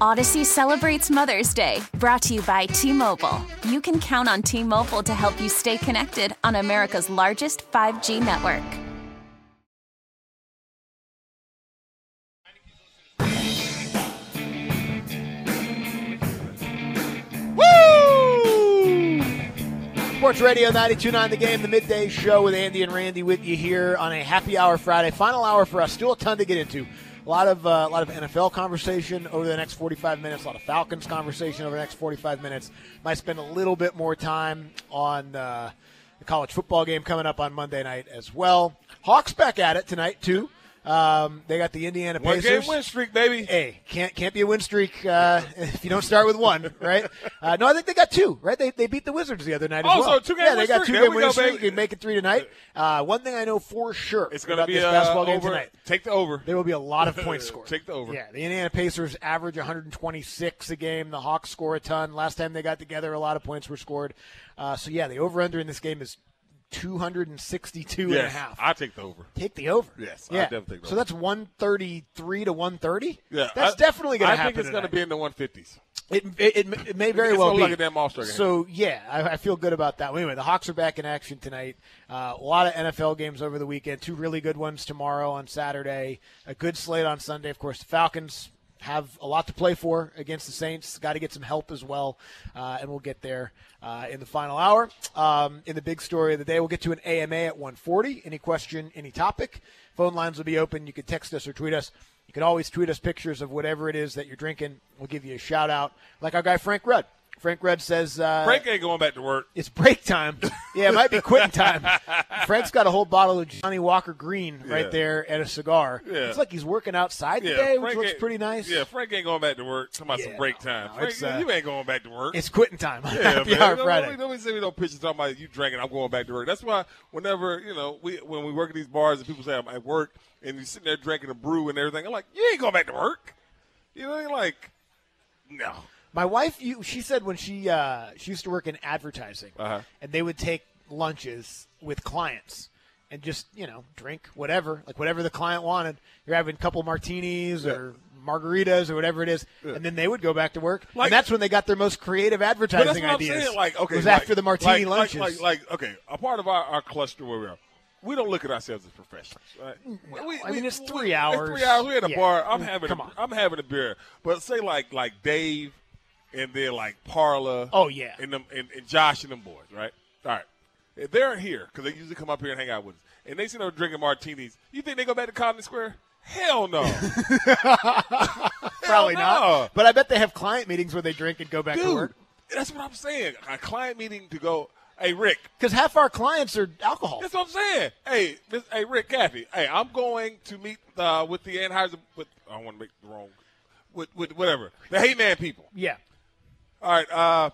Odyssey celebrates Mother's Day, brought to you by T Mobile. You can count on T Mobile to help you stay connected on America's largest 5G network. Woo! Sports Radio 92.9 The Game, the midday show with Andy and Randy with you here on a happy hour Friday. Final hour for us. Still a ton to get into. A lot of uh, a lot of NFL conversation over the next 45 minutes. A lot of Falcons conversation over the next 45 minutes. Might spend a little bit more time on uh, the college football game coming up on Monday night as well. Hawks back at it tonight too. Um, they got the Indiana One Pacers. game win streak, baby. Hey, can't can't be a win streak uh, if you don't start with one, right? Uh, no, I think they got two, right? They, they beat the Wizards the other night as Oh, well. so two-game yeah, they got two There game win go, streak. baby. You make it three tonight. Uh, one thing I know for sure It's going to about be this uh, basketball game over. tonight. Take the over. There will be a lot of points scored. Take the over. Yeah, the Indiana Pacers average 126 a game. The Hawks score a ton. Last time they got together, a lot of points were scored. Uh, so yeah, the over/under in this game is 262 and a half. I take the over. Take the over. Yes, I yeah. definitely take the So over. that's 133 to 130. Yeah, that's I- definitely going to happen. I think it's going to be in the 150s. It, it, it, it may very It's well be. like a damn All-Star game. So yeah, I, I feel good about that. Anyway, the Hawks are back in action tonight. Uh, a lot of NFL games over the weekend. Two really good ones tomorrow on Saturday. A good slate on Sunday. Of course, the Falcons have a lot to play for against the Saints. Got to get some help as well, uh, and we'll get there uh, in the final hour. Um, in the big story of the day, we'll get to an AMA at 1:40. Any question, any topic. Phone lines will be open. You can text us or tweet us. You can always tweet us pictures of whatever it is that you're drinking. We'll give you a shout out, like our guy Frank Rudd. Frank Rudd says uh, Frank ain't going back to work. it's break time. Yeah, it might be quitting time. Frank's got a whole bottle of Johnnie Walker Green right Yeah. there and a cigar. Yeah. It's like he's working outside Yeah, today, which looks pretty nice. Yeah, Frank ain't going back to work. Talking about Yeah, some break time. no, Frank, uh, you ain't going back to work. It's quitting time. yeah, man. Hour Don't- Friday. Don't, don't send me no pictures talking about you drinking. I'm going back to work. That's why whenever you know we when we work at these bars and people say I'm at work and you're sitting there drinking a brew and everything, I'm like, you ain't going back to work. You know, you're like, no. My wife, you, she said when she uh, she used to work in advertising, Uh-huh. and they would take lunches with clients and just you know drink whatever, like whatever the client wanted. You're having a couple martinis or margaritas or whatever it is, and then they would go back to work. Like- and that's when they got their most creative advertising that's what I'm ideas. saying. Like, okay, was like- after the martini lunches. Like, like, okay, a part of our, our cluster where we are, we don't look at ourselves as professionals, right? We- I mean, it's three It's hours. three hours. We're at a Yeah. bar. I'm having. Come a, on. I'm having a beer. But say like like Dave, and then like Parla. Oh, yeah. And them and, and Josh and them boys, right? All right. If they're here because they usually come up here and hang out with us, and they see them drinking martinis, you think they go back to Colony Square? Hell no. Probably Hell no. not. But I bet they have client meetings where they drink and go back to work. that's what I'm saying. A client meeting to go. Hey Rick, Because half our clients are alcohol. That's what I'm saying. Hey, this, hey, Rick Kathy. Hey, I'm going to meet uh, with the Anheuser. With I don't want to make the wrong. With, with whatever the Hey Man people. Yeah. All right. Uh,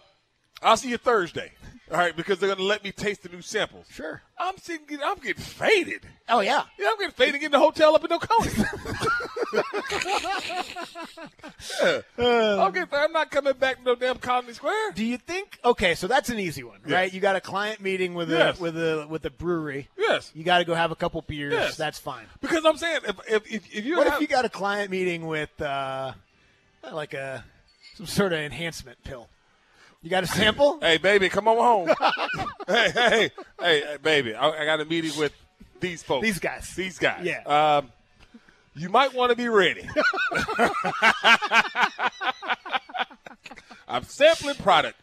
I'll see you Thursday. All right, because they're going to let me taste the new samples. Sure. I'm sitting. I'm getting faded. Oh yeah. Yeah, I'm getting faded. Getting the hotel up in Oconee. yeah. I'm, getting, I'm not coming back to no damn Colony Square. Do you think? Okay, so that's an easy one, right? You got a client meeting with Yes. a with a with a brewery. Yes. You got to go have a couple beers. Yes. That's fine. Because I'm saying if if if, if you What have, if you got a client meeting with uh, like a some sort of enhancement pill? You got a sample? Hey, baby, come on home. hey, hey, hey, hey, baby, I, I got a meeting with these folks. These guys. These guys. Yeah. Um, you might want to be ready. I'm sampling product.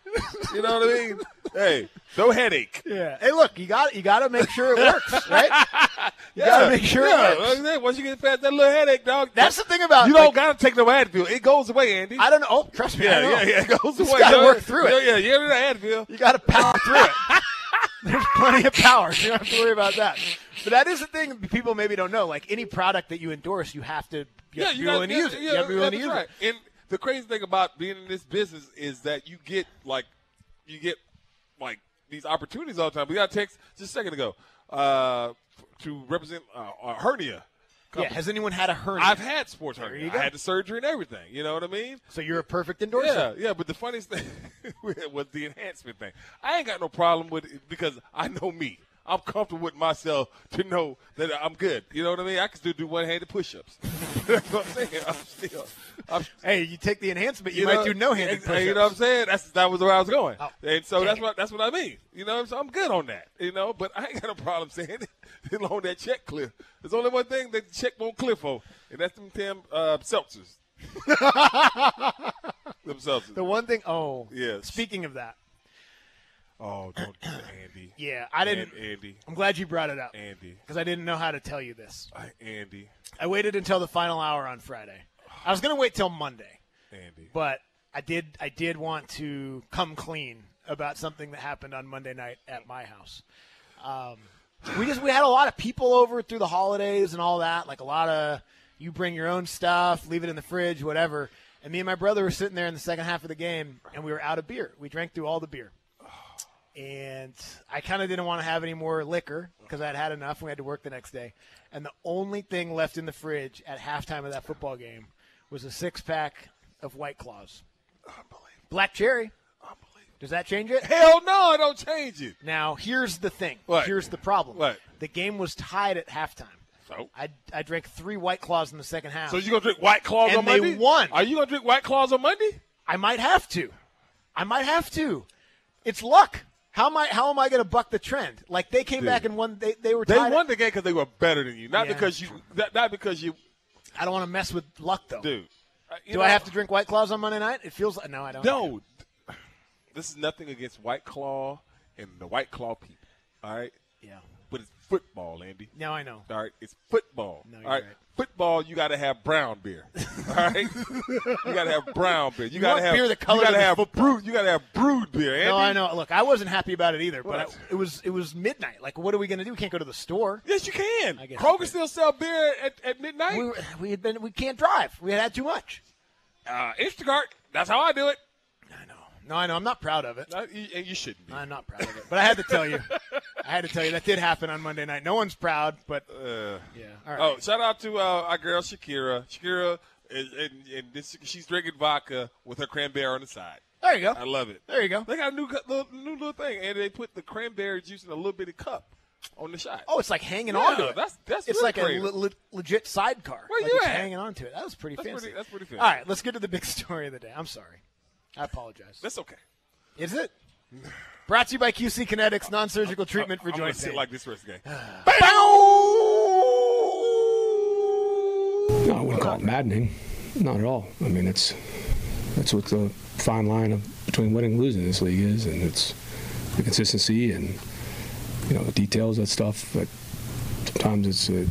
You know what I mean? Hey, no headache. Yeah. Hey, look, you got you got to make sure it works, right? You got to make sure yeah. it works. Well, Once you get past that little headache, dog. That's the thing about you don't got to take no Advil. It goes away, Andy. I don't know. Oh, trust me. I yeah, know. yeah, yeah. It goes Just away. gotta work know? through it. Yeah, yeah. You ever Advil? You got to power through it. There's plenty of power. You don't have to worry about that. But that is the thing people maybe don't know. Like any product that you endorse, you have to you have to be willing to use it. you have to be willing to use right. it. And the crazy thing about being in this business is that you get like, you get like these opportunities all the time. We got a text just a second ago uh, to represent uh, a hernia. Yeah. Has anyone had a hernia? I've had sports There hernia. I had the surgery and everything. You know what I mean? so you're a perfect endorser. Yeah, yeah. But the funniest thing was the enhancement thing. I ain't got no problem with it because I know me. I'm comfortable with myself to know that I'm good. You know what I mean? I can still do one-handed push-ups. That's what I'm saying. I'm still. I'm, Hey, you take the enhancement, you, you might know, do no-handed push-ups. You know what I'm saying? That's that was where I was going, Oh, and so that's what that's what I mean. You know, so I'm good on that. You know, but I ain't got a problem saying it. as long that check clear. There's only one thing that the check won't clear for, and that's them damn uh, seltzers. them seltzers. The one thing. Oh, Yes. Speaking of that, Oh, don't do it, Andy. yeah, I didn't. An- Andy. I'm glad you brought it up Andy. because I didn't know how to tell you this. I, Andy. I waited until the final hour on Friday. I was going to wait till Monday, Andy. but I did. I did want to come clean about something that happened on Monday night at my house. Um, we just we had a lot of people over through the holidays and all that. Like a lot of you bring your own stuff, leave it in the fridge, whatever. And me and my brother were sitting there in the second half of the game, and we were out of beer. We drank through all the beer. And I kind of didn't want to have any more liquor because I'd had enough. And We had to work the next day, and the only thing left in the fridge at halftime of that football game was a six pack of White Claws, black cherry. Does that change it? Hell no, I don't change it. Now here's the thing. What? Here's the problem. What? The game was tied at halftime. So, I I drank three White Claws in the second half. so you gonna drink White Claws And on they Monday? won. Are you gonna drink White Claws on Monday? I might have to. I might have to. It's luck. How am I? How am I going to buck the trend? Like they came Dude. back and won. They they were. They won the game because they were better than you, not Yeah, because you, not, not because you, I don't want to mess with luck though. dude. Uh, Do know- I have to drink White Claws on Monday night? It feels like no, I don't. No, this is nothing against White Claw and the White Claw people. All right, Yeah. Football, Andy. Now I know. All right, it's football. No, all right, right. football. You got to have brown beer. All right, you got to have brown beer. You, You got to have beer that colors You got to the have football. brewed. You got to have brewed beer. Andy. No, I know. Look, I wasn't happy about it either. But I, it was it was midnight. Like, what are we going to do? We can't go to the store. Yes, you can. I guess Kroger still sell beer at, at midnight. We we had been we can't drive. We had had too much. uh, Instacart. That's how I do it. I know. No, I know. I'm not proud of it. Uh, you- you shouldn't be. I'm not proud of it. But I had to tell you. I had to tell you that did happen on Monday night. No one's proud, but Uh, yeah. All right. Oh, shout out to uh, our girl Shakira. Shakira, is, and, and this, she's drinking vodka with her cranberry on the side. there you go. I love it. There you go. They got a new little, new little thing, and they put the cranberry juice in a little bitty cup on the shot. Oh, it's like hanging Yeah, on to it. that's- that's it's really like creative. a le- le- legit sidecar. Where like you it's at? hanging on to it. That was pretty That's fancy. pretty- that's pretty fancy. All right, let's get to the big story of the day. I'm sorry. I apologize. That's okay. Is it? Brought to you by QC Kinetix, non-surgical treatment for I'm joint sit pain. like this rest of the game. No, I wouldn't call it maddening. Not at all. I mean, it's that's what the fine line of between winning and losing in this league is, and it's the consistency and you know the details of that stuff. But sometimes it's uh,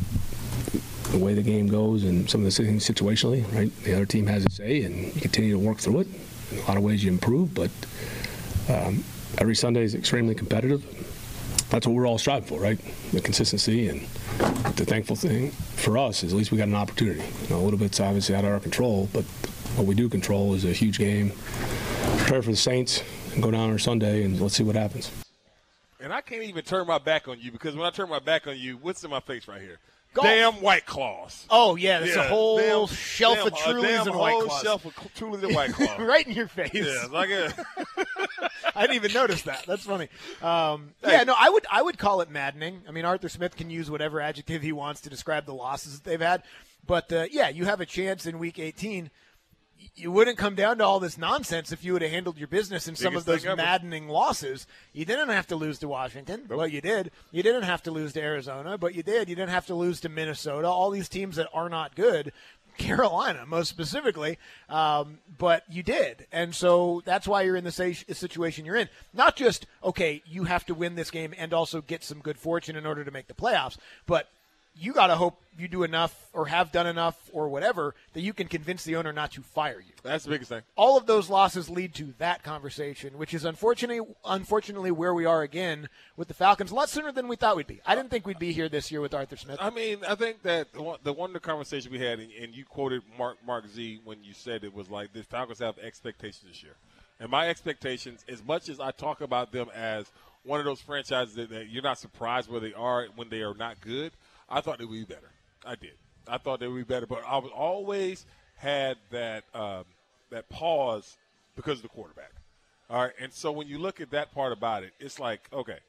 the way the game goes and some of the things situationally. Right, the other team has a say, and you continue to work through it. In a lot of ways, you improve, but um, every Sunday is extremely competitive. That's what we're all striving for, right? The consistency and the thankful thing for us is at least we got an opportunity. You know, a little bit's obviously out of our control, but what we do control is a huge game. Prepare for the Saints and go down on Sunday and let's see what happens. And I can't even turn my back on you because when I turn my back on you, what's in my face right here? Golf. Damn white claws. Oh yeah, there's Yeah, a whole damn- shelf damn- of Trulies and White Claws. shelf of Trulies and White Claws. right in your face. Yeah, like a, I didn't even notice that. That's funny. Um, yeah, no, I would I would call it maddening. I mean, Arthur Smith can use whatever adjective he wants to describe the losses that they've had, but uh, yeah, you have a chance in Week 18. You wouldn't come down to all this nonsense if you would have handled your business in some of those maddening losses. You didn't have to lose to Washington. Well, you did. You didn't have to lose to Arizona, but you did. You didn't have to lose to Minnesota. All these teams that are not good. Carolina, most specifically, um, but you did, and so that's why you're in the situation you're in. Not just okay, you have to win this game and also get some good fortune in order to make the playoffs, but you got to hope you do enough or have done enough or whatever that you can convince the owner not to fire you. That's the biggest thing. All of those losses lead to that conversation, which is unfortunately unfortunately where we are again with the Falcons a lot sooner than we thought we'd be. I didn't think we'd be here this year with Arthur Smith. I mean, I think that the one, the one the conversation we had, and, and you quoted Mark Mark Z when you said it was like the Falcons have expectations this year, and my expectations, as much as I talk about them as one of those franchises that, that you're not surprised where they are when they are not good, I thought they would be better. I did. I thought they would be better, but I was always had that um, that pause because of the quarterback. All right, and so when you look at that part about it, it's like okay,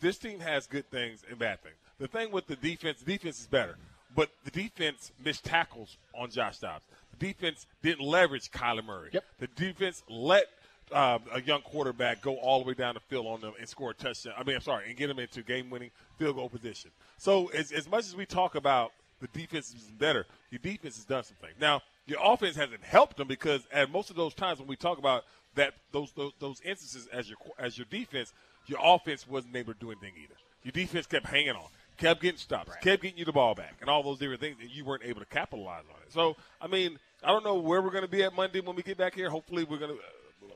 this team has good things and bad things. The thing with the defense, the defense is better, but the defense missed tackles on Josh Dobbs. The defense didn't leverage Kyler Murray. Yep. The defense let uh, a young quarterback go all the way down the field on them and score a touchdown. I mean, I'm sorry, and get them into game-winning field goal position. So as, as much as we talk about the defense is better, your defense has done something. Now, your offense hasn't helped them because at most of those times when we talk about that those those, those instances as your as your defense, your offense wasn't able to do anything either. Your defense kept hanging on, kept getting stops, kept getting you the ball back, and all those different things, and you weren't able to capitalize on it. So, I mean, I don't know where we're going to be at Monday when we get back here. Hopefully, we're going to,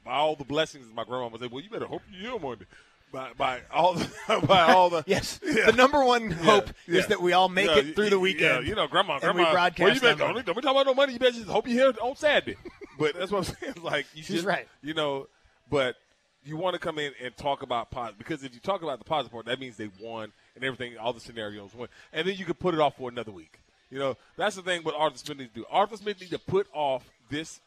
by all the blessings, my grandma would say, well, you better hope you're here Monday. By, by all the, by all the yes, Yeah. the number one hope yeah. is that we all make it through the weekend. Yeah, you know, grandma, and grandma. we broadcast well, you better, don't, don't be talking about no money. You better just hope you here on Saturday. but that's what I'm saying. Like you She's just, right. You know, but you want to come in and talk about positive because if you talk about the positive part, that means they won and everything. All the scenarios won, and then you can put it off for another week. You know, that's the thing. What Arthur Smith needs to do. Arthur Smith needs to put off this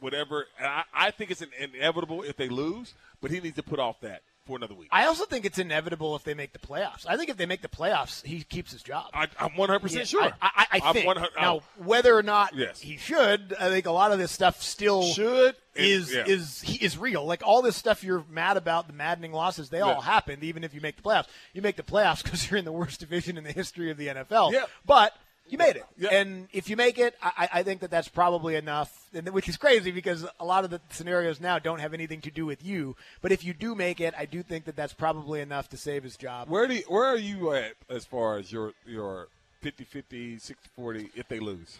whatever. And I, I think it's inevitable if they lose, but he needs to put off that for another week. I also think it's inevitable if they make the playoffs. I think if they make the playoffs, he keeps his job. I, I'm 100 Yeah, percent sure. I, I, I I'm think. now, oh. whether or not Yes. he should, I think a lot of this stuff still should is yeah. is he is real. Like all this stuff you're mad about, the maddening losses, they all Yeah. happened. Even if you make the playoffs, you make the playoffs because you're in the worst division in the history of the NFL. Yeah. But you made it, Yeah. and if you make it, I, I think that that's probably enough. And which is crazy because a lot of the scenarios now don't have anything to do with you. But if you do make it, I do think that that's probably enough to save his job. Where do you, where are you at as far as your your 50-50, 60-40 if they lose?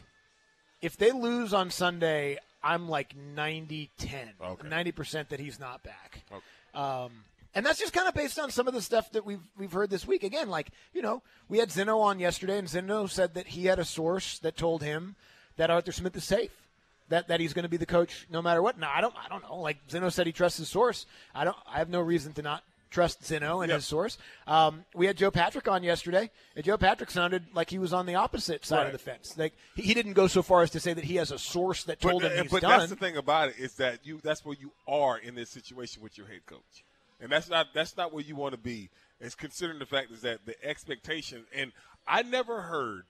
if they lose on Sunday, I'm like 90 10. Okay. 90% that he's not back. Okay. Um, and that's just kind of based on some of the stuff that we've we've heard this week. Again, like you know, we had Zeno on yesterday, and Zeno said that he had a source that told him that Arthur Smith is safe, that that he's going to be the coach no matter what. Now I don't I don't know. Like Zeno said, he trusts his source. I don't. I have no reason to not trust Zeno and Yep. his source. Um, we had Joe Patrick on yesterday, and Joe Patrick sounded like he was on the opposite side of the fence. Like he, he didn't go so far as to say that he has a source that told but, him he's but done. that's the thing about it is that you that's where you are in this situation with your head coach, and that's not that's not where you want to be. It's considering the fact is that the expectation, and I never heard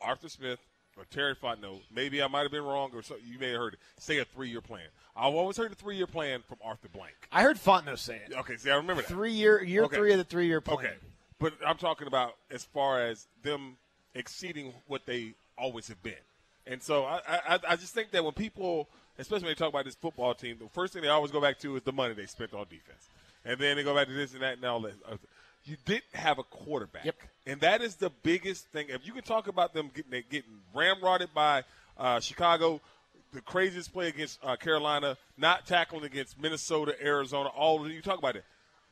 Arthur Smith or Terry Fontenot. Maybe I might have been wrong, or so you may have heard it. Say a three year plan. I've always heard a three year plan from Arthur Blank. I heard Fontenot say it. Okay, see, I remember that. Three year year Okay. three of the three year plan. Okay, but I'm talking about as far as them exceeding what they always have been, and so I, I, I just think that when people, especially when they talk about this football team, the first thing they always go back to is the money they spent on defense, and then they go back to this and that and all that. You didn't have a quarterback, Yep. and that is the biggest thing. If you can talk about them getting getting ramrodded by uh, Chicago, the craziest play against uh, Carolina, not tackling against Minnesota, Arizona, all of you talk about it.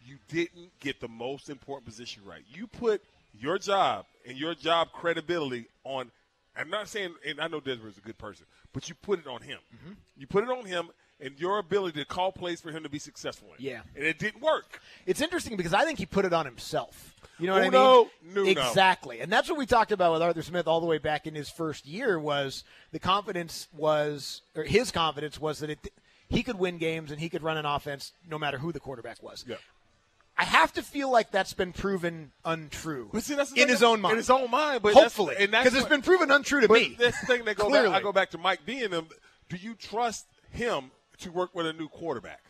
You didn't get the most important position right. You put your job and your job credibility on. I'm not saying, and I know Desmond is a good person, but you put it on him. Mm-hmm. You put it on him and your ability to call plays for him to be successful in. Yeah. and it didn't work. It's interesting because I think he put it on himself. You know what I mean? No, no, no. exactly. And that's what we talked about with Arthur Smith all the way back in his first year was the confidence was or his confidence was that it he could win games and he could run an offense no matter who the quarterback was. Yeah. I have to feel like that's been proven untrue But see, that's in thing his that- own mind. In his own mind, but Hopefully, and that's because it's what- been proven untrue to But me. that's the thing that go back. Clearly. I go back to Mike B and them. Do you trust him to work with a new quarterback?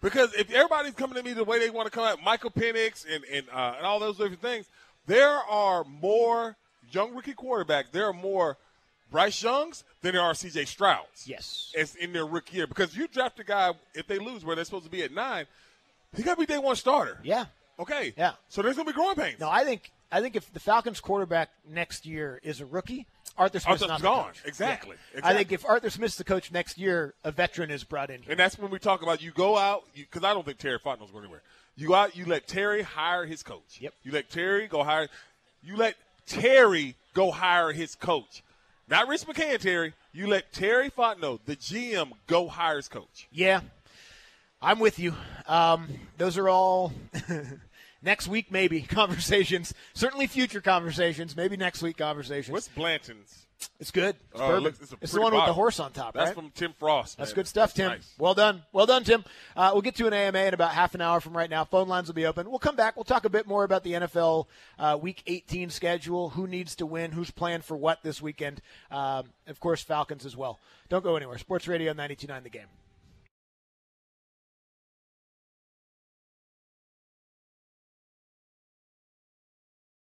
Because if everybody's coming to me the way they want to come out, Michael Penix and and, uh, and all those different things, there are more young rookie quarterbacks. There are more Bryce Youngs than there are C.J. Strouds. Yes. as in their rookie year. Because you draft a guy if they lose where they're supposed to be at nine, he got to be day one starter. Yeah. Okay. Yeah. So there's gonna be growing pains. No, I think I think if the Falcons quarterback next year is a rookie, Arthur Smith's Arthur's not gone. Exactly. Yeah. I think if Arthur Smith's the coach next year, a veteran is brought in. Here. And that's when we talk about you go out because I don't think Terry Fontenot's going anywhere. You go out, you let Terry hire his coach. Yep. You let Terry go hire. You let Terry go hire his coach, not Rich McKay. Terry, you let Terry Fontenot, the GM, go hire his coach. Yeah, I'm with you. Um, those are all next week, maybe conversations. Certainly future conversations. Maybe next week conversations. What's Blanton's? It's good. It's, Oh, it bourbon. looks- it's It's the one with the horse on top, That's right? from Tim Frost. That's good stuff, That's Tim. nice. Well done. Well done, Tim. Uh, we'll get to an AMA in about half an hour from right now. Phone lines will be open. We'll come back. We'll talk a bit more about the NFL uh, Week 18 schedule, who needs to win, who's playing for what this weekend. Um, of course, Falcons as well. Don't go anywhere. Sports Radio 92.9 The Game.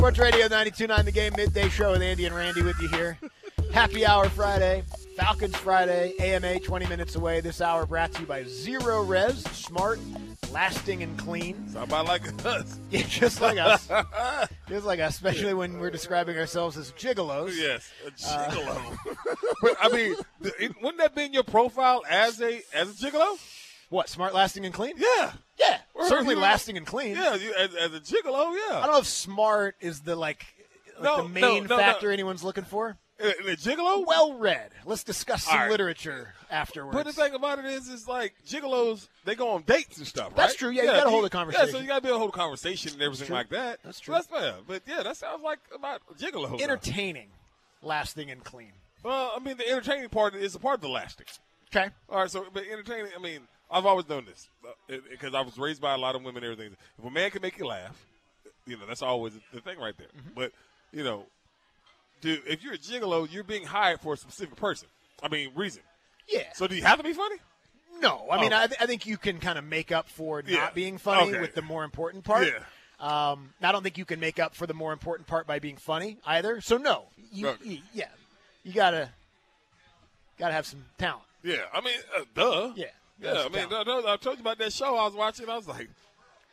Sports Radio 92.9 The Game Midday Show with Andy and Randy with you here. Happy Hour Friday, Falcons Friday, AMA 20 minutes away. This hour brought to you by Zerorez, smart, lasting, and clean. Somebody like us. Yeah, just like us. just like us, especially when we're describing ourselves as gigolos. Yes, a Uh, gigolo. but, I mean, wouldn't that be in your profile as a as a gigolo? What, smart, lasting, and clean? Yeah, Yeah, certainly lasting and clean. yeah. You, as, as a gigolo, yeah. I don't know if smart is the like, like No, the main no, no. factor anyone's looking for. Uh, In a gigolo, Well read. Let's discuss some right. literature afterwards. But the thing about it is, is like gigolos, they go on dates and stuff, right? That's true. Yeah, you gotta hold a conversation. Yeah, so you gotta be able to hold a conversation and everything like that. That's So true. that's fair. But yeah, that sounds like about gigolo. though. Entertaining, lasting, and clean. Well, I mean, the entertaining part is a part of the lasting. Okay. All right, so but entertaining. I mean, I've always known this because I was raised by a lot of women and everything. If a man can make you laugh, you know that's always the thing right there. Mm-hmm. But you know, dude, if you're a gigolo, you're being hired for a specific person. I mean, reason. Yeah. So do you have to be funny? no, I mean, Oh. I, th- I think you can kind of make up for not Yeah. being funny Okay. with the more important part. Yeah. Um, I don't think you can make up for the more important part by being funny either. So no, you, Okay. you- yeah, you gotta gotta have some talent. Yeah, I mean, uh, duh. Yeah. Yeah. I mean, no, no, I told you about that show I was watching. I was like,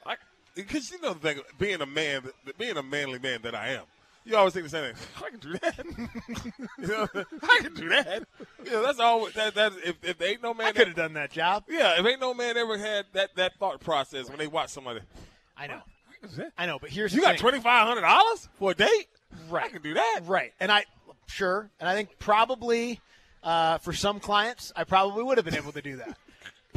I, because you know the thing, being a man, being a manly man that I am, you always think the same thing. I can do that. you know, I can do that. You know, that's all. That that if, if there ain't no man, I could have done that job. yeah, if ain't no man ever had that that thought process when they watch somebody. I know. I know, but here's You the got twenty five hundred dollars for a date? Right. I can do that. Right. And I, sure. And I think probably uh, for some clients, I probably would have been able to do that.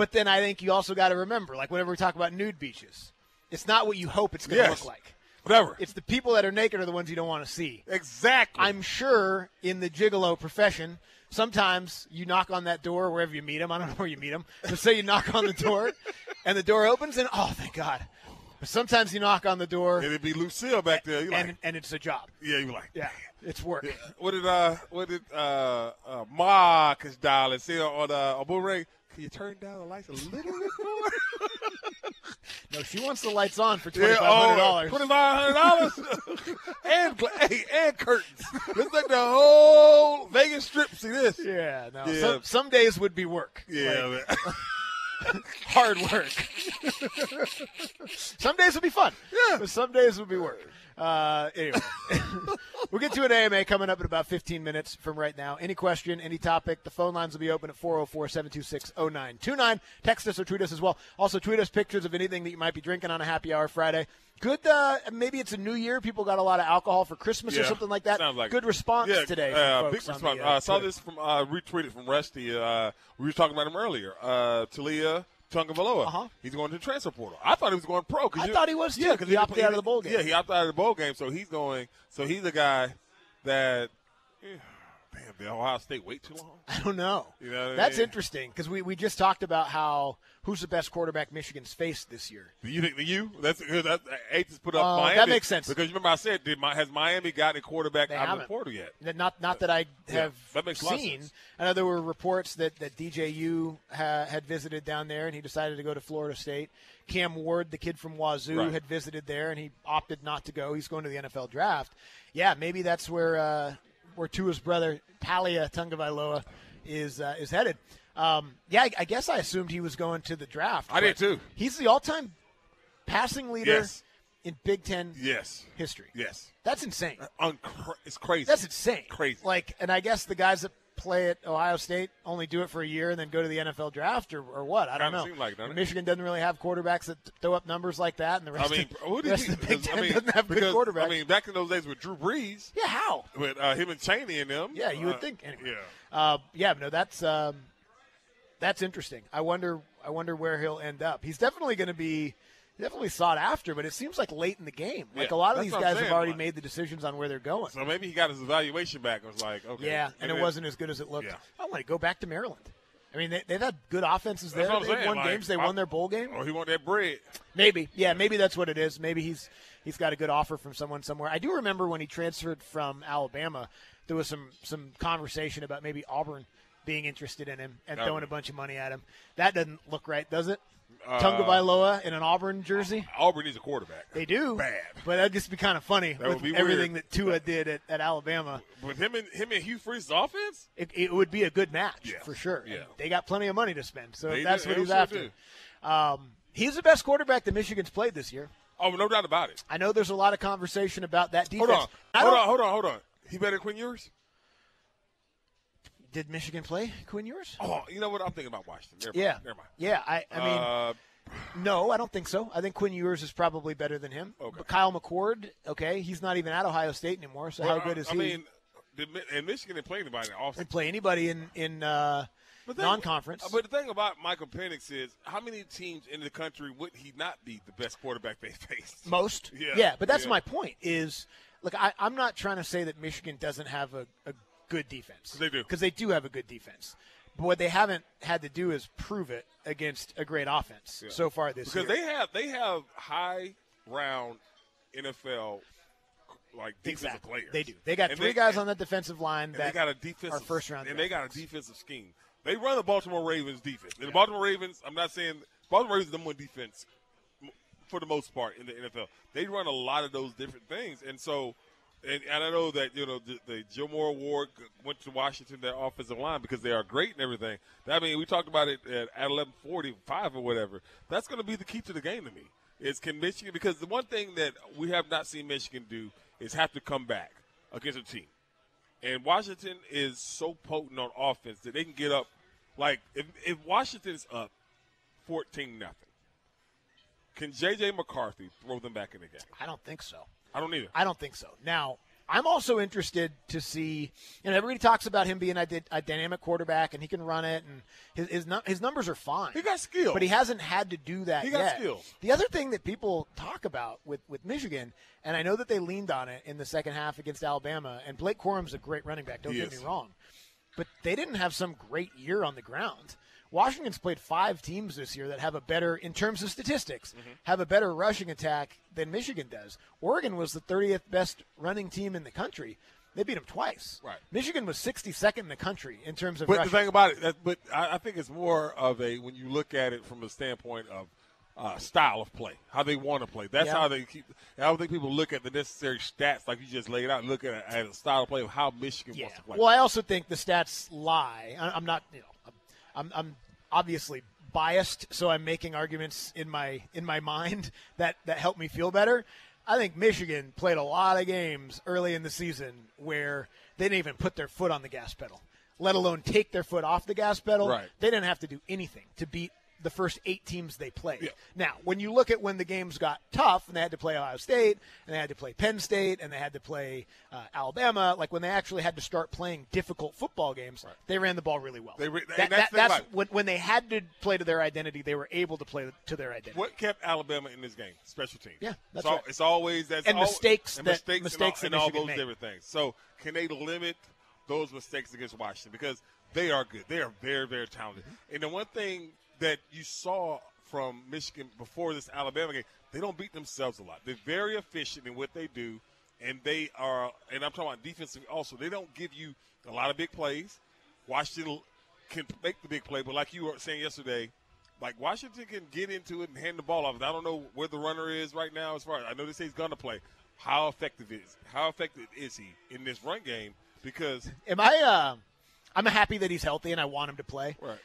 But then I think you also got to remember, like whenever we talk about nude beaches, it's not what you hope it's going to Yes. look like. Whatever. It's the people that are naked are the ones you don't want to see. exactly. I'm sure in the gigolo profession, sometimes you knock on that door wherever you meet them. I don't know where you meet them. But say you knock on the door, and the door opens, and oh, thank God. But sometimes you knock on the door, it'd be Lucille back there. You and like, and it's a job. yeah, you're like, Yeah, it's work. What did uh what did uh, uh Marcus and say on uh on Boomerang? Can you turn down the lights a little bit more? No, she wants the lights on for twenty yeah, five hundred oh, dollars. twenty five hundred dollars, and gla- hey, and curtains. It's like the whole Vegas Strip. See this? Yeah, no. Yeah. Some, some days would be work. Yeah, Like, man. hard work. some days will be fun. Yeah. But some days will be work. Uh, anyway, we'll get to an AMA coming up in about 15 minutes from right now. Any question, any topic, the phone lines will be open at 404 726 0929. Text us or tweet us as well. Also, tweet us pictures of anything that you might be drinking on a happy hour Friday. Good, uh, maybe it's a new year. People got a lot of alcohol for Christmas or something like that. sounds like Good response Yeah, today. Uh, big response. the, I uh, saw this from uh, retweeted from Rusty. Uh, we were talking about him earlier. Uh, Taulia Tagovailoa. Uh-huh. He's going to the transfer portal. I thought he was going pro. I you- thought he was, too, Yeah, 'cause he opted didn't- out of the bowl game. Yeah, he opted out of the bowl game, so he's going. So he's a guy that. eh, damn, did Ohio State wait too long? I don't know. You know what I That's mean? interesting because we, we just talked about how who's the best quarterback Michigan's faced this year. Do you think the you? That's because that eight just put up Uh, Miami. that makes sense. Because remember I said, did my, has Miami gotten a quarterback They out of haven't. the portal yet? That- Not not that I Yeah, have that lot of seen. I know there were reports that that DJU ha, had visited down there and he decided to go to Florida State. Cam Ward, the kid from Wazoo, Right. had visited there and he opted not to go. He's going to the NFL draft. Yeah, maybe that's where uh, where Tua's brother Taulia Tagovailoa is uh, is headed. Um, yeah, I, I guess I assumed he was going to the draft. I did too. He's the all-time passing leader Yes. in Big Ten Yes. history. Yes. That's insane. Uncra- it's crazy. That's insane. Crazy. Like, and I guess the guys that play at Ohio State only do it for a year and then go to the NFL draft, or, or what? I don't Kinda know. like, doesn't? Michigan doesn't really have quarterbacks that throw up numbers like that, and the I rest, mean, of, the rest he, of the Big I Ten mean, doesn't have because, good quarterbacks. I mean, back in those days with Drew Brees, yeah, how? with uh, him and Cheney and them. Yeah, you would uh, think. Anyway. Yeah. Uh, yeah, no, that's um, that's interesting. I wonder, I wonder where he'll end up. He's definitely going to be definitely sought after, but it seems like late in the game. Like Yeah, a lot of these guys have already like- made the decisions on where they're going. So maybe he got his evaluation back and was like, okay. Yeah, and it then- wasn't as good as it looked. Yeah. I want to go back to Maryland. I mean, they, they've had good offenses there. That's what I'm They've saying, won like, games. They I- won their bowl game. Or he want that bread. Maybe, yeah, maybe that's what it is. Maybe he's he's got a good offer from someone somewhere. I do remember when he transferred from Alabama, there was some some conversation about maybe Auburn being interested in him and throwing a bunch of money at him. That doesn't look right, does it? Uh, Tagovailoa in an Auburn jersey. Auburn needs a quarterback. They do, Bad. but that'd just be kind of funny That with everything weird. that Tua did at, at Alabama. With him and him and Hugh Freeze's offense, it, it would be a good match Yeah. for sure. Yeah. And They got plenty of money to spend, so They that's do. what he's sure after. Um, he's the best quarterback that Michigan's played this year. oh, no doubt about it. I know there's a lot of conversation about that defense. Hold on, hold on, hold on, hold on. He better than Quinn Ewers? Did Michigan play Quinn Ewers? Oh, you know what? I'm thinking about Washington. Never yeah, mind. Never mind. yeah. I, I mean, uh, no, I don't think so. I think Quinn Ewers is probably better than him. Okay. But Kyle McCord, okay, he's not even at Ohio State anymore. So well, how good is I he? I mean, did, and Michigan didn't play anybody in the and play anybody in in uh, non-conference. But the thing about Michael Penix is, how many teams in the country would he not be the best quarterback they faced? Most. Yeah, Yeah, but that's yeah. my point. Is look, I, I'm not trying to say that Michigan doesn't have a, a good defense. They do. because they do have a good defense. But what they haven't had to do is prove it against a great offense Yeah. so far this because year. they have they have high round NFL like defensive exactly. players. They do. They got And three they- guys on that defensive line that they got a defensive are first round and they got a defensive scheme. They run the Baltimore Ravens defense. And the Baltimore Ravens, I'm not saying Baltimore Ravens is the number one defense for the most part in the NFL. They run a lot of those different things, and so. And, and I know that you know the, the Moore Award went to Washington, their offensive line, because they are great and everything. I mean, we talked about it at, at eleven forty five or whatever. That's going to be the key to the game to me. Is can Michigan because the one thing that we have not seen Michigan do is have to come back against a team. And Washington is so potent on offense that they can get up. Like if if up fourteen nothing, can JJ McCarthy throw them back in the game? I don't think so. I don't either. I don't think so. Now, I'm also interested to see. You know, everybody talks about him being a, a dynamic quarterback and he can run it, and his his, nu- his numbers are fine. He got skill. but he hasn't had to do that He got yet. skills. The other thing that people talk about with with Michigan, and I know that they leaned on it in the second half against Alabama, and Blake Corum's a great running back. Don't He get is. me wrong, but they didn't have some great year on the ground. Washington's played five teams this year that have a better, in terms of statistics, Mm-hmm. have a better rushing attack than Michigan does. Oregon was the 30th best running team in the country. They beat them twice. Right. Michigan was 62nd in the country in terms of But rushing. the thing about it, that, but I, I think it's more of a when you look at it from a standpoint of uh, style of play, how they want to play. That's Yeah. how they keep. I don't think people look at the necessary stats like you just laid out. Look at, at a style of play of how Michigan Yeah. wants to play. Well, I also think the stats lie. I- I'm not, you know, I'm, I'm, obviously biased, so I'm making arguments in my in my mind that that help me feel better. I think Michigan played a lot of games early in the season where they didn't even put their foot on the gas pedal, let alone take their foot off the gas pedal. Right. They didn't have to do anything to beat the first eight teams they played. Yeah. Now, when you look at when the games got tough and they had to play Ohio State and they had to play Penn State and they had to play uh, Alabama, like when they actually had to start playing difficult football games, they ran the ball really well. They re- That- that's that- that's when, when they had to play to their identity, they were able to play to their identity. What kept Alabama in this game? Special teams. Yeah, that's it's, right. it's always that's And al- mistakes and that- mistakes, mistakes and all, and all those different things. So can they limit those mistakes against Washington because they are good. They are very very talented. Mm-hmm. And the one thing that you saw from Michigan before this Alabama game, they don't beat themselves a lot. They're very efficient in what they do, and they are. And I'm talking about defensive also. They don't give you a lot of big plays. Washington can make the big play, but like you were saying yesterday, like Washington can get into it and hand the ball off. I don't know where the runner is right now. As far as I know, they say he's going to play. How effective is how effective is he in this run game? Because Am I? Uh, I'm happy that he's healthy and I want him to play. right,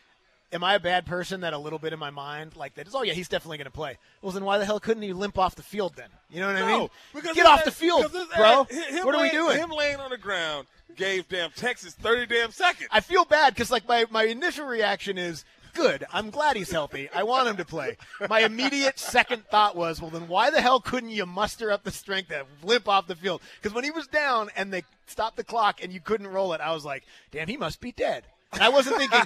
Am I a bad person that a little bit in my mind like that is? Oh yeah, he's definitely going to play. Well, then why the hell couldn't he limp off the field then? You know what I mean? Get off the field, bro. him what are we doing? Him laying on the ground gave damn Texas thirty damn seconds. I feel bad because like my, my initial reaction is good. I'm glad he's healthy. I want him to play. My immediate second thought was, well, then why the hell couldn't you muster up the strength to limp off the field? Because when he was down and they stopped the clock and you couldn't roll it, I was like, damn, he must be dead. And I wasn't thinking,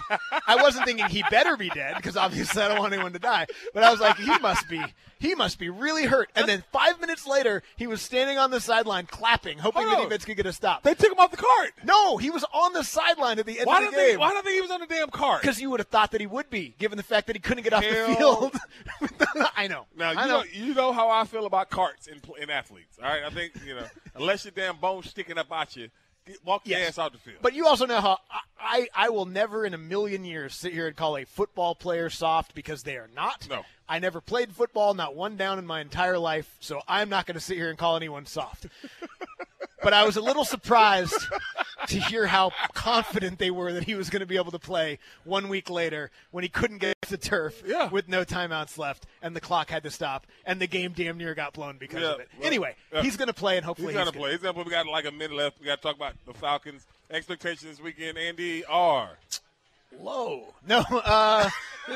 I wasn't thinking he better be dead because obviously I don't want anyone to die. But I was like, he must be, he must be really hurt. And then five minutes later, he was standing on the sideline clapping, hoping Hold that on. Evans could get a stop. They took him off the cart. No, he was on the sideline at the end Why of the they? game. Why did they he was on the damn cart? Because you would have thought that he would be, given the fact that he couldn't get off Hell. the field. I know. Now I you know. know. you know how I feel about carts in in athletes. All right, I think you know unless your damn bones sticking up at you, walk your Yes. ass out the field. But you also know how I, I, I will never in a million years sit here and call a football player soft because they are not. No. I never played football, not one down in my entire life, so I'm not going to sit here and call anyone soft. but I was a little surprised to hear how confident they were that he was going to be able to play one week later when he couldn't get to turf Yeah. with no timeouts left and the clock had to stop and the game damn near got blown because Yeah, of it. well, anyway, yeah. he's going to play and hopefully He's gonna play. He's gonna play. We got like a minute left. We got to talk about the Falcons' expectations this weekend. Andy R. Low. No. Uh,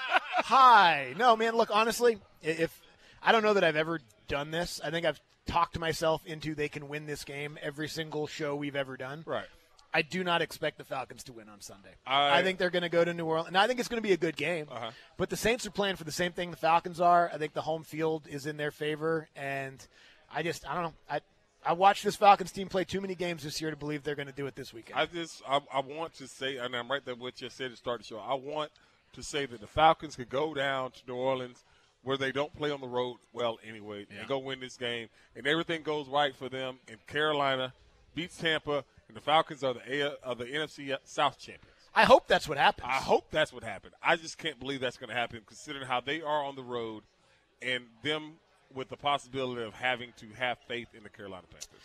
hi. No, man. Look, honestly, if I don't know that I've ever done this, I think I've talked myself into they can win this game every single show we've ever done. Right. I do not expect the Falcons to win on Sunday. I- I, think they're going to go to New Orleans, and I think it's going to be a good game. Uh-huh. But the Saints are playing for the same thing the Falcons are. I think the home field is in their favor, and I just I don't know. I I watched this Falcons team play too many games this year to believe they're going to do it this weekend. I just I, I want to say, and I'm right there with you said to start the show. I want to say that the Falcons could go down to New Orleans where they don't play on the road well anyway and go win this game and everything goes right for them and Carolina beats Tampa and the Falcons are the A, are the NFC South champions. I hope that's what happens. I hope that's what happened. I just can't believe that's going to happen considering how they are on the road and them with the possibility of having to have faith in the Carolina Panthers.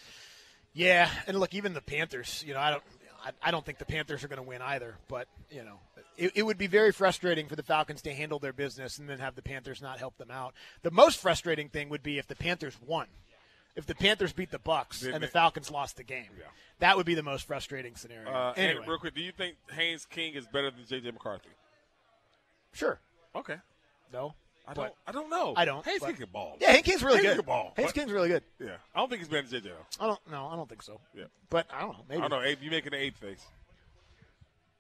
Yeah, and look, even the Panthers. You know, I don't. I, I don't think the Panthers are going to win either. But you know, it, it would be very frustrating for the Falcons to handle their business and then have the Panthers not help them out. The most frustrating thing would be if the Panthers won. If the Panthers beat the Bucks and the Falcons lost the game, Yeah. that would be the most frustrating scenario. Uh, anyway, real quick, do you think Haynes King is better than J.J. McCarthy? sure. Okay. No, I don't. I don't know. I don't, Haynes King can ball. Yeah, Hank King's really Haynes good. can ball. But- King's really good. Yeah, I don't think he's better than J.J. though. I don't. No, I don't think so. Yeah. But I don't know. Maybe I don't know. Abe, you making an Abe face?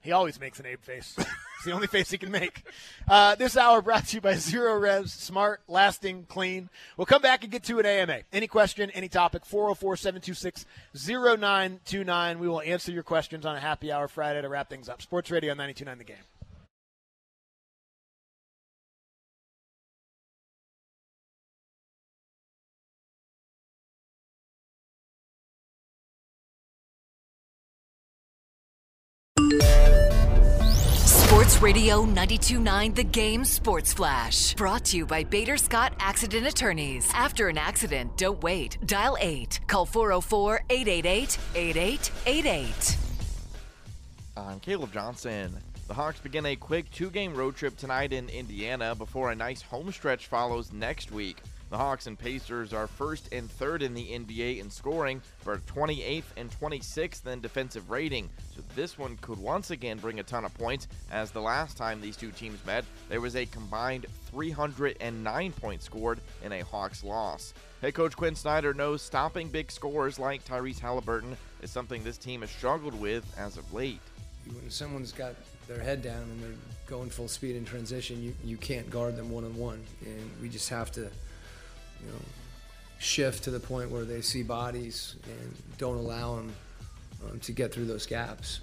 He always makes an Abe face. it's the only face he can make. Uh, this hour brought to you by Zerorez, smart, lasting, clean. We'll come back and get to an AMA. Any question, any topic, 404 726 0929. We will answer your questions on a happy hour Friday to wrap things up. Sports Radio 929 The Game. Radio 929 The Game Sports Flash. Brought to you by Bader Scott Accident Attorneys. After an accident, don't wait. Dial 8. Call 404 888 8888. I'm Caleb Johnson. The Hawks begin a quick two game road trip tonight in Indiana before a nice home stretch follows next week. The Hawks and Pacers are first and third in the NBA in scoring, but 28th and 26th in defensive rating. So this one could once again bring a ton of points, as the last time these two teams met, there was a combined 309 points scored in a Hawks loss. Head coach Quin Snyder knows stopping big scores like Tyrese Halliburton is something this team has struggled with as of late. When someone's got their head down and they're going full speed in transition, you, you can't guard them one on one. And we just have to you know, shift to the point where they see bodies and don't allow them um, to get through those gaps.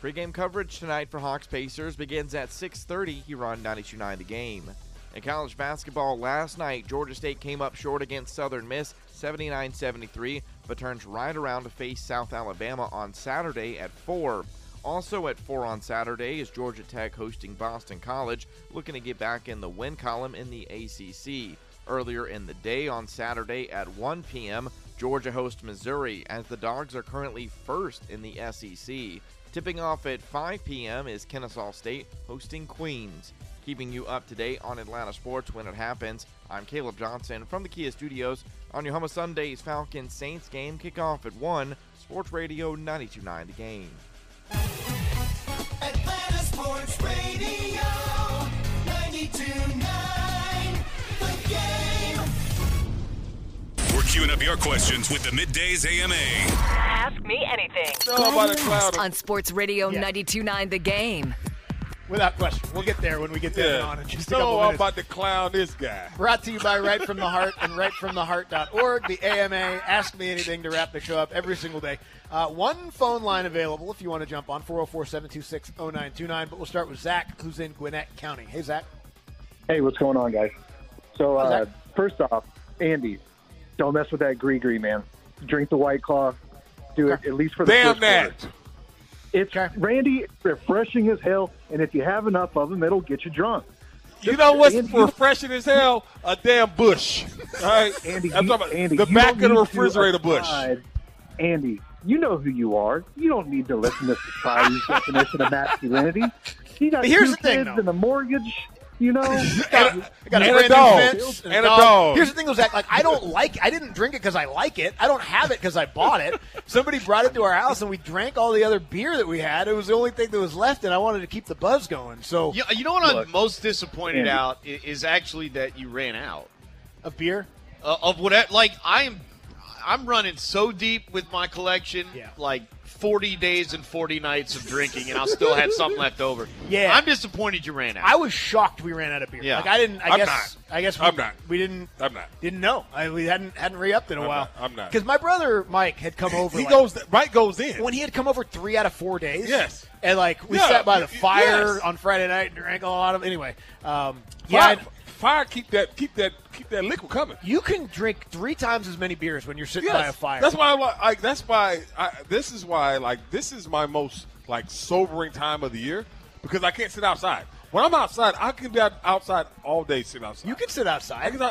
Pre-game coverage tonight for Hawks Pacers begins at 6:30 here on 92.9 The Game. In college basketball last night, Georgia State came up short against Southern Miss 79-73, but turns right around to face South Alabama on Saturday at 4. Also at 4 on Saturday is Georgia Tech hosting Boston College, looking to get back in the win column in the ACC. Earlier in the day on Saturday at 1 p.m., Georgia hosts Missouri as the Dogs are currently first in the SEC. Tipping off at 5 p.m. is Kennesaw State hosting Queens. Keeping you up to date on Atlanta sports when it happens, I'm Caleb Johnson from the Kia Studios on your home of Sunday's Falcons Saints game kickoff at 1, Sports Radio 929 The Game. Atlanta Sports Radio your questions with the middays AMA. Ask me anything. By the cloud. On Sports Radio Yeah. 92.9 The Game. Without question. We'll get there when we get there Yeah. on in just a So couple I'm minutes. about to clown this guy. Brought to you by Right From the Heart and rightfromtheheart.org, the AMA. Ask me anything to wrap the show up every single day. Uh, one phone line available if you want to jump on 404 726 0929. But we'll start with Zach, who's in Gwinnett County. Hey, Zach. Hey, what's going on, guys? So, How's uh, that? first off, Andy, don't mess with that gree gree, man. Drink the White Claw. Do it at least for the Damn first that. quarter. It's Randy, refreshing as hell, and if you have enough of them, it'll get you drunk. You know what's Andy, refreshing as hell? A damn Busch. All right, Andy, I'm talking about Andy, the back of the need to refrigerator Busch. aside- Andy, you know who you are. You don't need to listen to society's definition of masculinity. You got here's two the thing, kids though. and a mortgage. You know, I got, a- I got a And a brand dog. new fence And a dog. Here's the thing, though, Zach. Like, I don't like. I didn't drink it because I like it. I don't have it because I bought it. Somebody brought it to our house, and we drank all the other beer that we had. It was the only thing that was left, and I wanted to keep the buzz going. So, You, you know what I'm most disappointed Andy. out is actually that you ran out of beer. uh, of whatever. Like I'm, I'm running so deep with my collection. Yeah. Like 40 days and 40 nights of drinking, and I'll still have something left over. Yeah. I'm disappointed you ran out. I was shocked we ran out of beer. Yeah. Like I didn't. I I'm guess. I guess we, I'm not. We didn't. I'm not. Didn't know. I, we hadn't hadn't re-upped in a I'm while. not. I'm not. Because my brother Mike had come over. He like, goes. Mike goes in. when he had come over three out of four days. Yes. And like we Yeah, sat by the y- y- fire yes. on Friday night and drank a lot of. Anyway, um, yeah. Fire, fire, keep that, keep that, keep that liquid coming. You can drink three times as many beers when you're sitting by a fire. That's why I like, like. That's why. I, this is why. Like. This is my most like sobering time of the year because I can't sit outside. When I'm outside, I can be outside all day, sitting outside. you can sit I outside. can.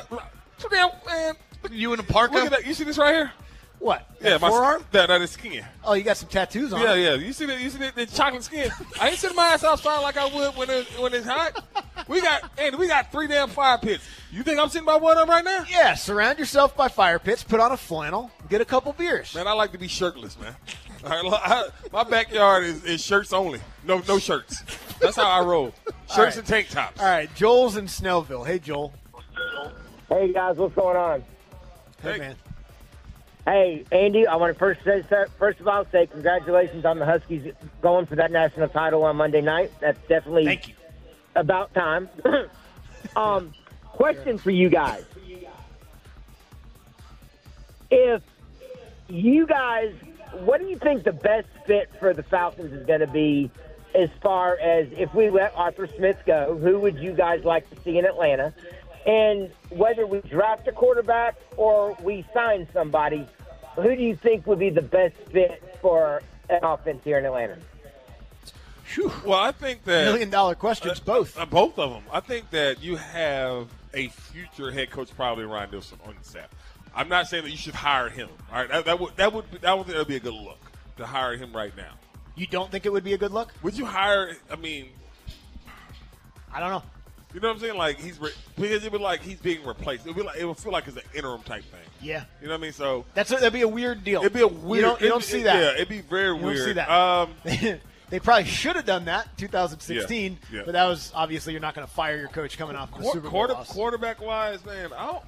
So damn man. you in a park? Look at that. You see this right here? What? Yeah, my forearm. That, that is skin. Oh, you got some tattoos on. Yeah, it. yeah. You see that? You see that, that chocolate skin? I ain't sitting my ass outside like I would when it, when it's hot. We got and we got three damn fire pits. You think I'm sitting by one of them right now? Yeah. Surround yourself by fire pits. Put on a flannel. Get a couple beers. Man, I like to be shirtless, man. All right, look, I- my backyard is, is shirts only. No, no shirts. That's how I roll. Shirts right. and tank tops. All right. Joel's in Snellville. Hey, Joel. Hey guys, what's going on? Hey, Hey. man. Hey Andy, I want to first say first of all say congratulations on the Huskies going for that national title on Monday night. That's definitely Thank you. about time. um, question for you guys: If you guys, what do you think the best fit for the Falcons is going to be? As far as if we let Arthur Smith go, who would you guys like to see in Atlanta? And whether we draft a quarterback or we sign somebody, who do you think would be the best fit for an offense here in Atlanta? Well, I think that Million dollar questions, both. Uh, both of them. I think that you have a future head coach, probably Ryan Nielsen, on your staff. I'm not saying that you should hire him. All right, that, that would that would that would that would be a good look to hire him right now. You don't think it would be a good look? Would you hire? I mean, I don't know. You know what I'm saying? Like he's re- because it would be like he's being replaced. It would be like it would feel like it's an interim type thing. Yeah. You know what I mean? So That's a, that'd be a weird deal. it'd be a weird. You don't, you don't see that. Yeah, it'd be very You don't weird. see that. Um, they probably should have done that 2016, Yeah, yeah. but that was obviously you're not going to fire your coach coming off the Quar- Super Bowl quarter, loss. quarterback wise, man, I don't,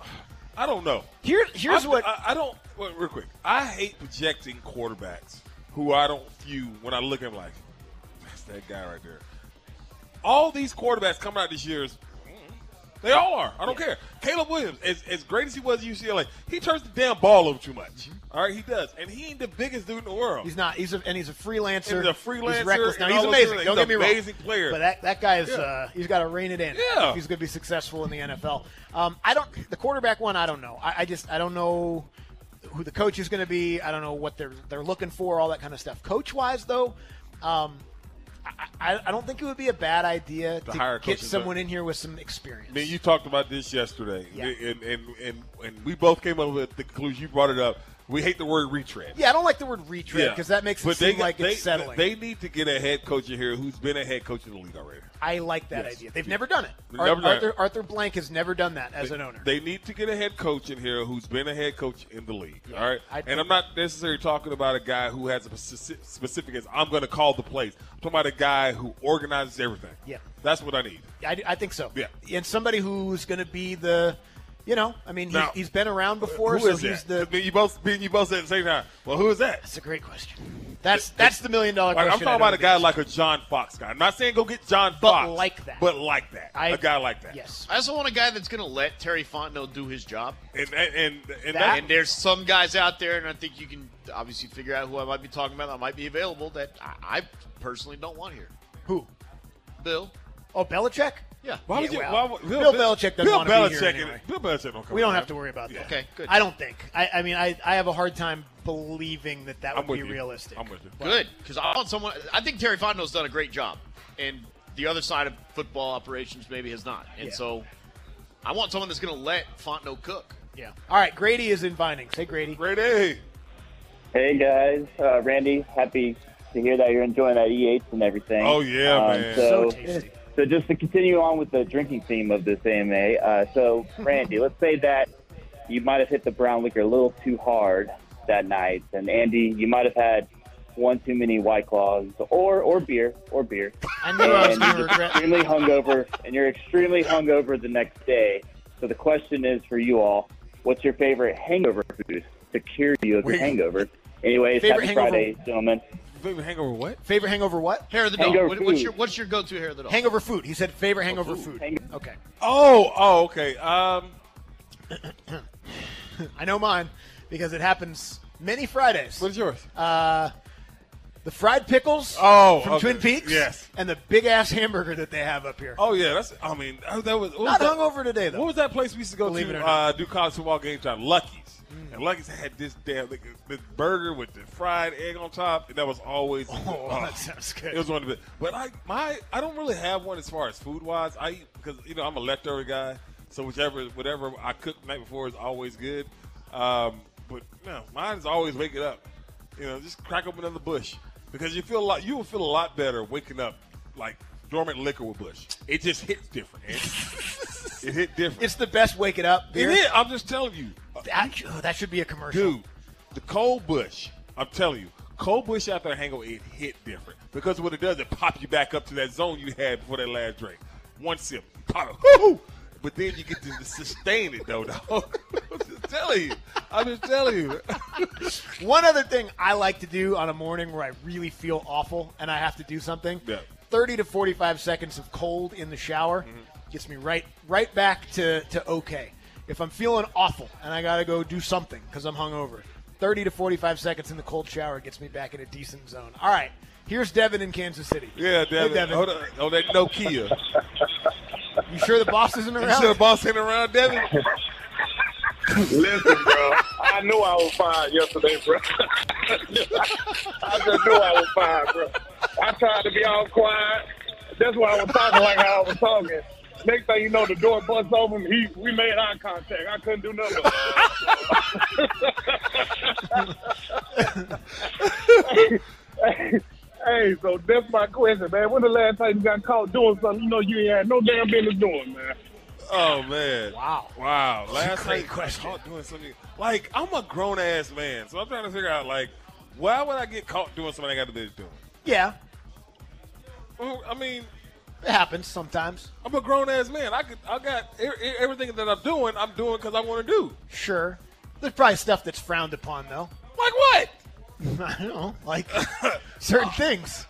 I don't know. Here, here's I, what I, I don't. Well, real quick, I hate projecting quarterbacks who I don't view when I look at them like that's that guy right there. All these quarterbacks coming out this year is. mm, They all are. I don't care. Caleb Williams, as, as great as he was at UCLA, he turns the damn ball over too much. All right, he does, and he ain't the biggest dude in the world. He's not. He's a, and he's a freelancer. He's a freelancer He's reckless. Now he's amazing. Don't He's get me an wrong. amazing player. But that that guy is. Yeah. Uh, he's got to rein it in. Yeah. If he's going to be successful in the NFL. Um, I don't. The quarterback one. I don't know. I, I just. I don't know who the coach is going to be. I don't know what they're they're looking for. All that kind of stuff. Coach wise, though. Um, I, I, don't think it would be a bad idea To to, hire get someone in here with some experience. I mean, you talked about this yesterday, Yeah. and, and and and we both came up with the conclusion. You brought it up. We hate the word retread. yeah, I don't like the word retread because that makes it But seem they, like they, it's settling. They need to get a head coach in here who's been a head coach in the league already. I like that Yes. idea. They've never done it. Ar- never done. Arthur, Arthur Blank has never done that as they, an owner. They need to get a head coach in here who's been a head coach in the league. Yeah, all right, I and I'm not necessarily talking about a guy who has a specific, specific as I'm going to call the plays. I'm talking about a guy who organizes everything. Yeah. that's what I need. I, I think so. Yeah. And somebody who's going to be the, you know, I mean, he's, Now, he's been around before, Who so is he's that? the. you both, you both said at the same time. Well, who is that? That's a great question. That's that's the million dollar Like, I'm talking about a guy like a John Fox guy. I'm not saying go get John But Fox, like that. but like that. I- a guy like that. Yes. I also want a guy that's going to let Terry Fontenot do his job. And and and, and That- that, And there's some guys out there, and I think you can obviously figure out who I might be talking about that might be available that I, I personally don't want here. Who? Bill. Oh, Belichick. Yeah. why would Yeah, you? well, why would- Bill Belichick doesn't Bill wanna be here Belichick anyway. Bill Belichick don't come We don't have to worry about that. Okay, good. I don't think. I, I mean, I, I have a hard time believing that that would I'm with be you. realistic. I'm with you. Good, because I want someone. I think Terry Fontenot's done a great job, and the other side of football operations maybe has not. And Yeah. so, I want someone that's going to let Fontenot cook. Yeah. All right. Grady is in Vinings. Hey, Grady. Grady. Hey guys, uh, Randy, happy to hear that you're enjoying that E8 and everything. Oh, yeah, Um, man. So So, tasty. So just to continue on with the drinking theme of this AMA, uh, so Randy, let's say that you might have hit the brown liquor a little too hard that night, and Andy, you might have had one too many White Claws or or beer or beer, I knew I was and you're regret. extremely hungover, and you're extremely hungover the next day. So the question is for you all: What's your favorite hangover food to cure you of your hangover? Anyways, happy hangover- Friday, gentlemen. Favorite hangover? What? Favorite hangover what? Hair of the dog. What, what's your What's your go-to hair of the dog? Hangover food. He said favorite hangover food. Hang- Okay. Oh, oh, okay. Um, I know mine because it happens many Fridays. what's yours? Uh, the fried pickles Oh, from okay. Twin Peaks. Yes. And the big ass hamburger that they have up here. Oh yeah, that's. I mean, oh, that was. What Not that? hungover today though. What was that place we used to go Believe it to or not. uh, do college football game time? Lucky's. And Lucky's had this damn like, this burger with the fried egg on top, and that was always. Oh, that sounds good. It was one of the. But I my I don't really have one as far as food wise. I eat because you know I'm a leftover guy, so whichever whatever I cook the night before is always good. Um, but no, mine is always waking up. You know, just crack open another Busch because you feel a lot. You will feel a lot better waking up like dormant liquor with Busch. It just hits different. Andy. it hit different. It's the best waking up beer. It is. I'm just telling you, That, that should be a commercial. dude. The cold Busch. I'm telling you, cold Busch after a hangover, it hit different because what it does, it pop you back up to that zone you had before that last drink. One sip, pop it! But then you get to sustain it though, dog. I'm just telling you. I'm just telling you. One other thing I like to do on a morning where I really feel awful and I have to do something. Yeah. 30 to 45 seconds of cold in the shower Mm-hmm. gets me right right back to, to okay. If I'm feeling awful and I got to go do something because I'm hungover, 30 to 45 seconds in the cold shower gets me back in a decent zone. All right, here's Devin in Kansas City. Yeah, Devin. Hey, Devin. Hold on. Oh, that Nokia. You sure the boss isn't around? You sure the boss ain't around, Devin? Listen, bro. I knew I was fine yesterday, bro. I just knew I was fine, bro. I tried to be all quiet. That's why I was talking like how I was talking. Next thing you know, the door busts open. He, we made eye contact. I couldn't do nothing. hey, Hey, so that's my question, man. When the last time you got caught doing something you know you ain't had no damn business doing, man? Oh man! Wow! Wow! Last Great night, question. caught doing something. Like I'm a grown ass man, so I'm trying to figure out like, why would I get caught doing something I got to business doing? Yeah, Well, I mean, it happens sometimes. I'm a grown ass man. I could, I got everything that I'm doing. I'm doing because I want to do. Sure. There's probably stuff that's frowned upon, though. Like what? I don't know. Like certain things.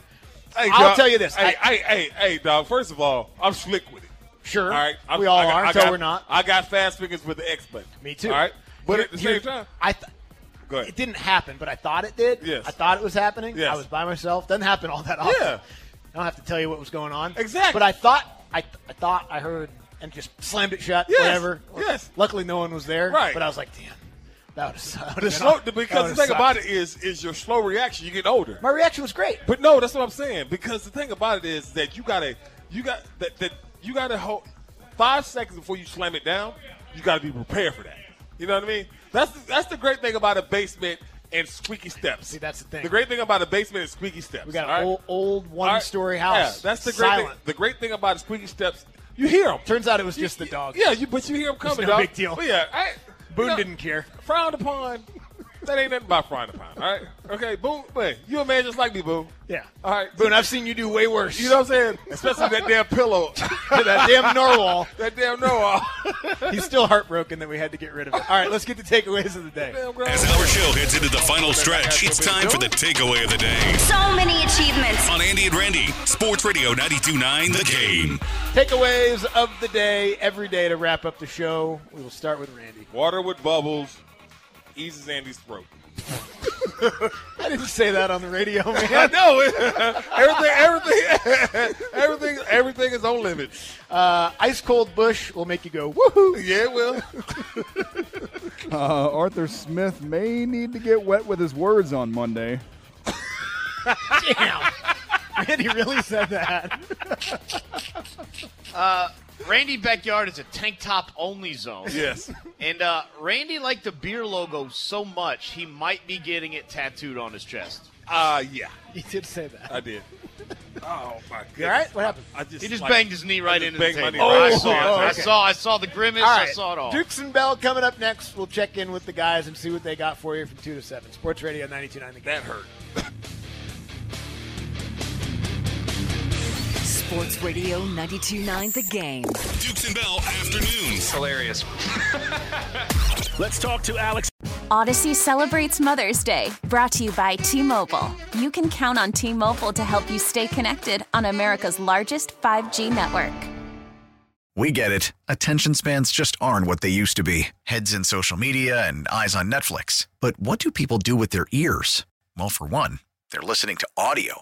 Hey, I'll dog, tell you this. Hey, I- hey, hey, hey, dog. First of all, I'm slick with it. Sure. All right. I'm- We all I got- are I until got- we're not. I got fast fingers with the X button. Me too. All right. But Here- at the here- same time, I th- go ahead. it didn't happen, but I thought it did. Yes. I thought it was happening. Yes. I was by myself. Doesn't happen all that often. Yeah. I don't have to tell you what was going on. Exactly. But I thought I, I thought I heard and just slammed it shut. Yes. Whatever. Yes. Luckily, no one was there. Right. But I was like, damn, that would have. The slow, because the thing about it is, is your slow reaction. You get older. My reaction was great. But no, that's what I'm saying. Because the thing about it is that you gotta, you got that, that you gotta hold five seconds before you slam it down. You gotta be prepared for that. You know what I mean? That's the, that's the great thing about a basement and squeaky steps. See, that's the thing. The great thing about a basement is squeaky steps. We got an right? old, old one-story house. Yeah, that's the great Silent. thing. The great thing about squeaky steps, you hear them. Turns out it was just the dog. Yeah, you but you hear them It's coming. no dog. big deal. But yeah, I, Boone you know, didn't care. Frowned upon. That ain't nothing about frowned upon. All right. Okay, Boone. Wait, you a man just like me, Boone. Yeah. All right, Boone, I've seen you do way worse. You know what I'm saying? Especially that damn pillow. that damn narwhal. that damn narwhal. He's still heartbroken that we had to get rid of it. All right, let's get the takeaways of the day. As our show heads into the final stretch, it's time for the takeaway of the day. So many achievements. On Andy and Randy, Sports Radio 92.9 The Game. Takeaways of the day every day to wrap up the show. We will start with Randy. Water with bubbles eases Andy's throat. I didn't say that on the radio, man. I know everything, everything, everything, everything is on limits. Uh, ice cold Busch will make you go woohoo. Yeah, it will. Uh, Arthur Smith may need to get wet with his words on Monday. Damn. Randy really said that. Uh, Randy Backyard is a tank top only zone. Yes. And uh, Randy liked the beer logo so much he might be getting it tattooed on his chest. Uh, yeah. He did say that. I did. Oh my god! You all right? What happened? I just He just like- banged his knee right just into the table. knee right I saw the it. table. I okay. saw. I saw the grimace. All I saw it all. Dukes and Bell coming up next. We'll check in with the guys and see what they got for you from 2 to 7. Sports Radio 92.9 The Game. That hurt. Sports Radio 92.9 The Game. Dukes and Bell afternoons. Hilarious. Let's talk to Alex. Audacy celebrates Mother's Day, brought to you by T Mobile. You can count on T Mobile to help you stay connected on America's largest 5G network. We get it. Attention spans just aren't what they used to be heads in social media and eyes on Netflix. But what do people do with their ears? Well, for one, they're listening to audio.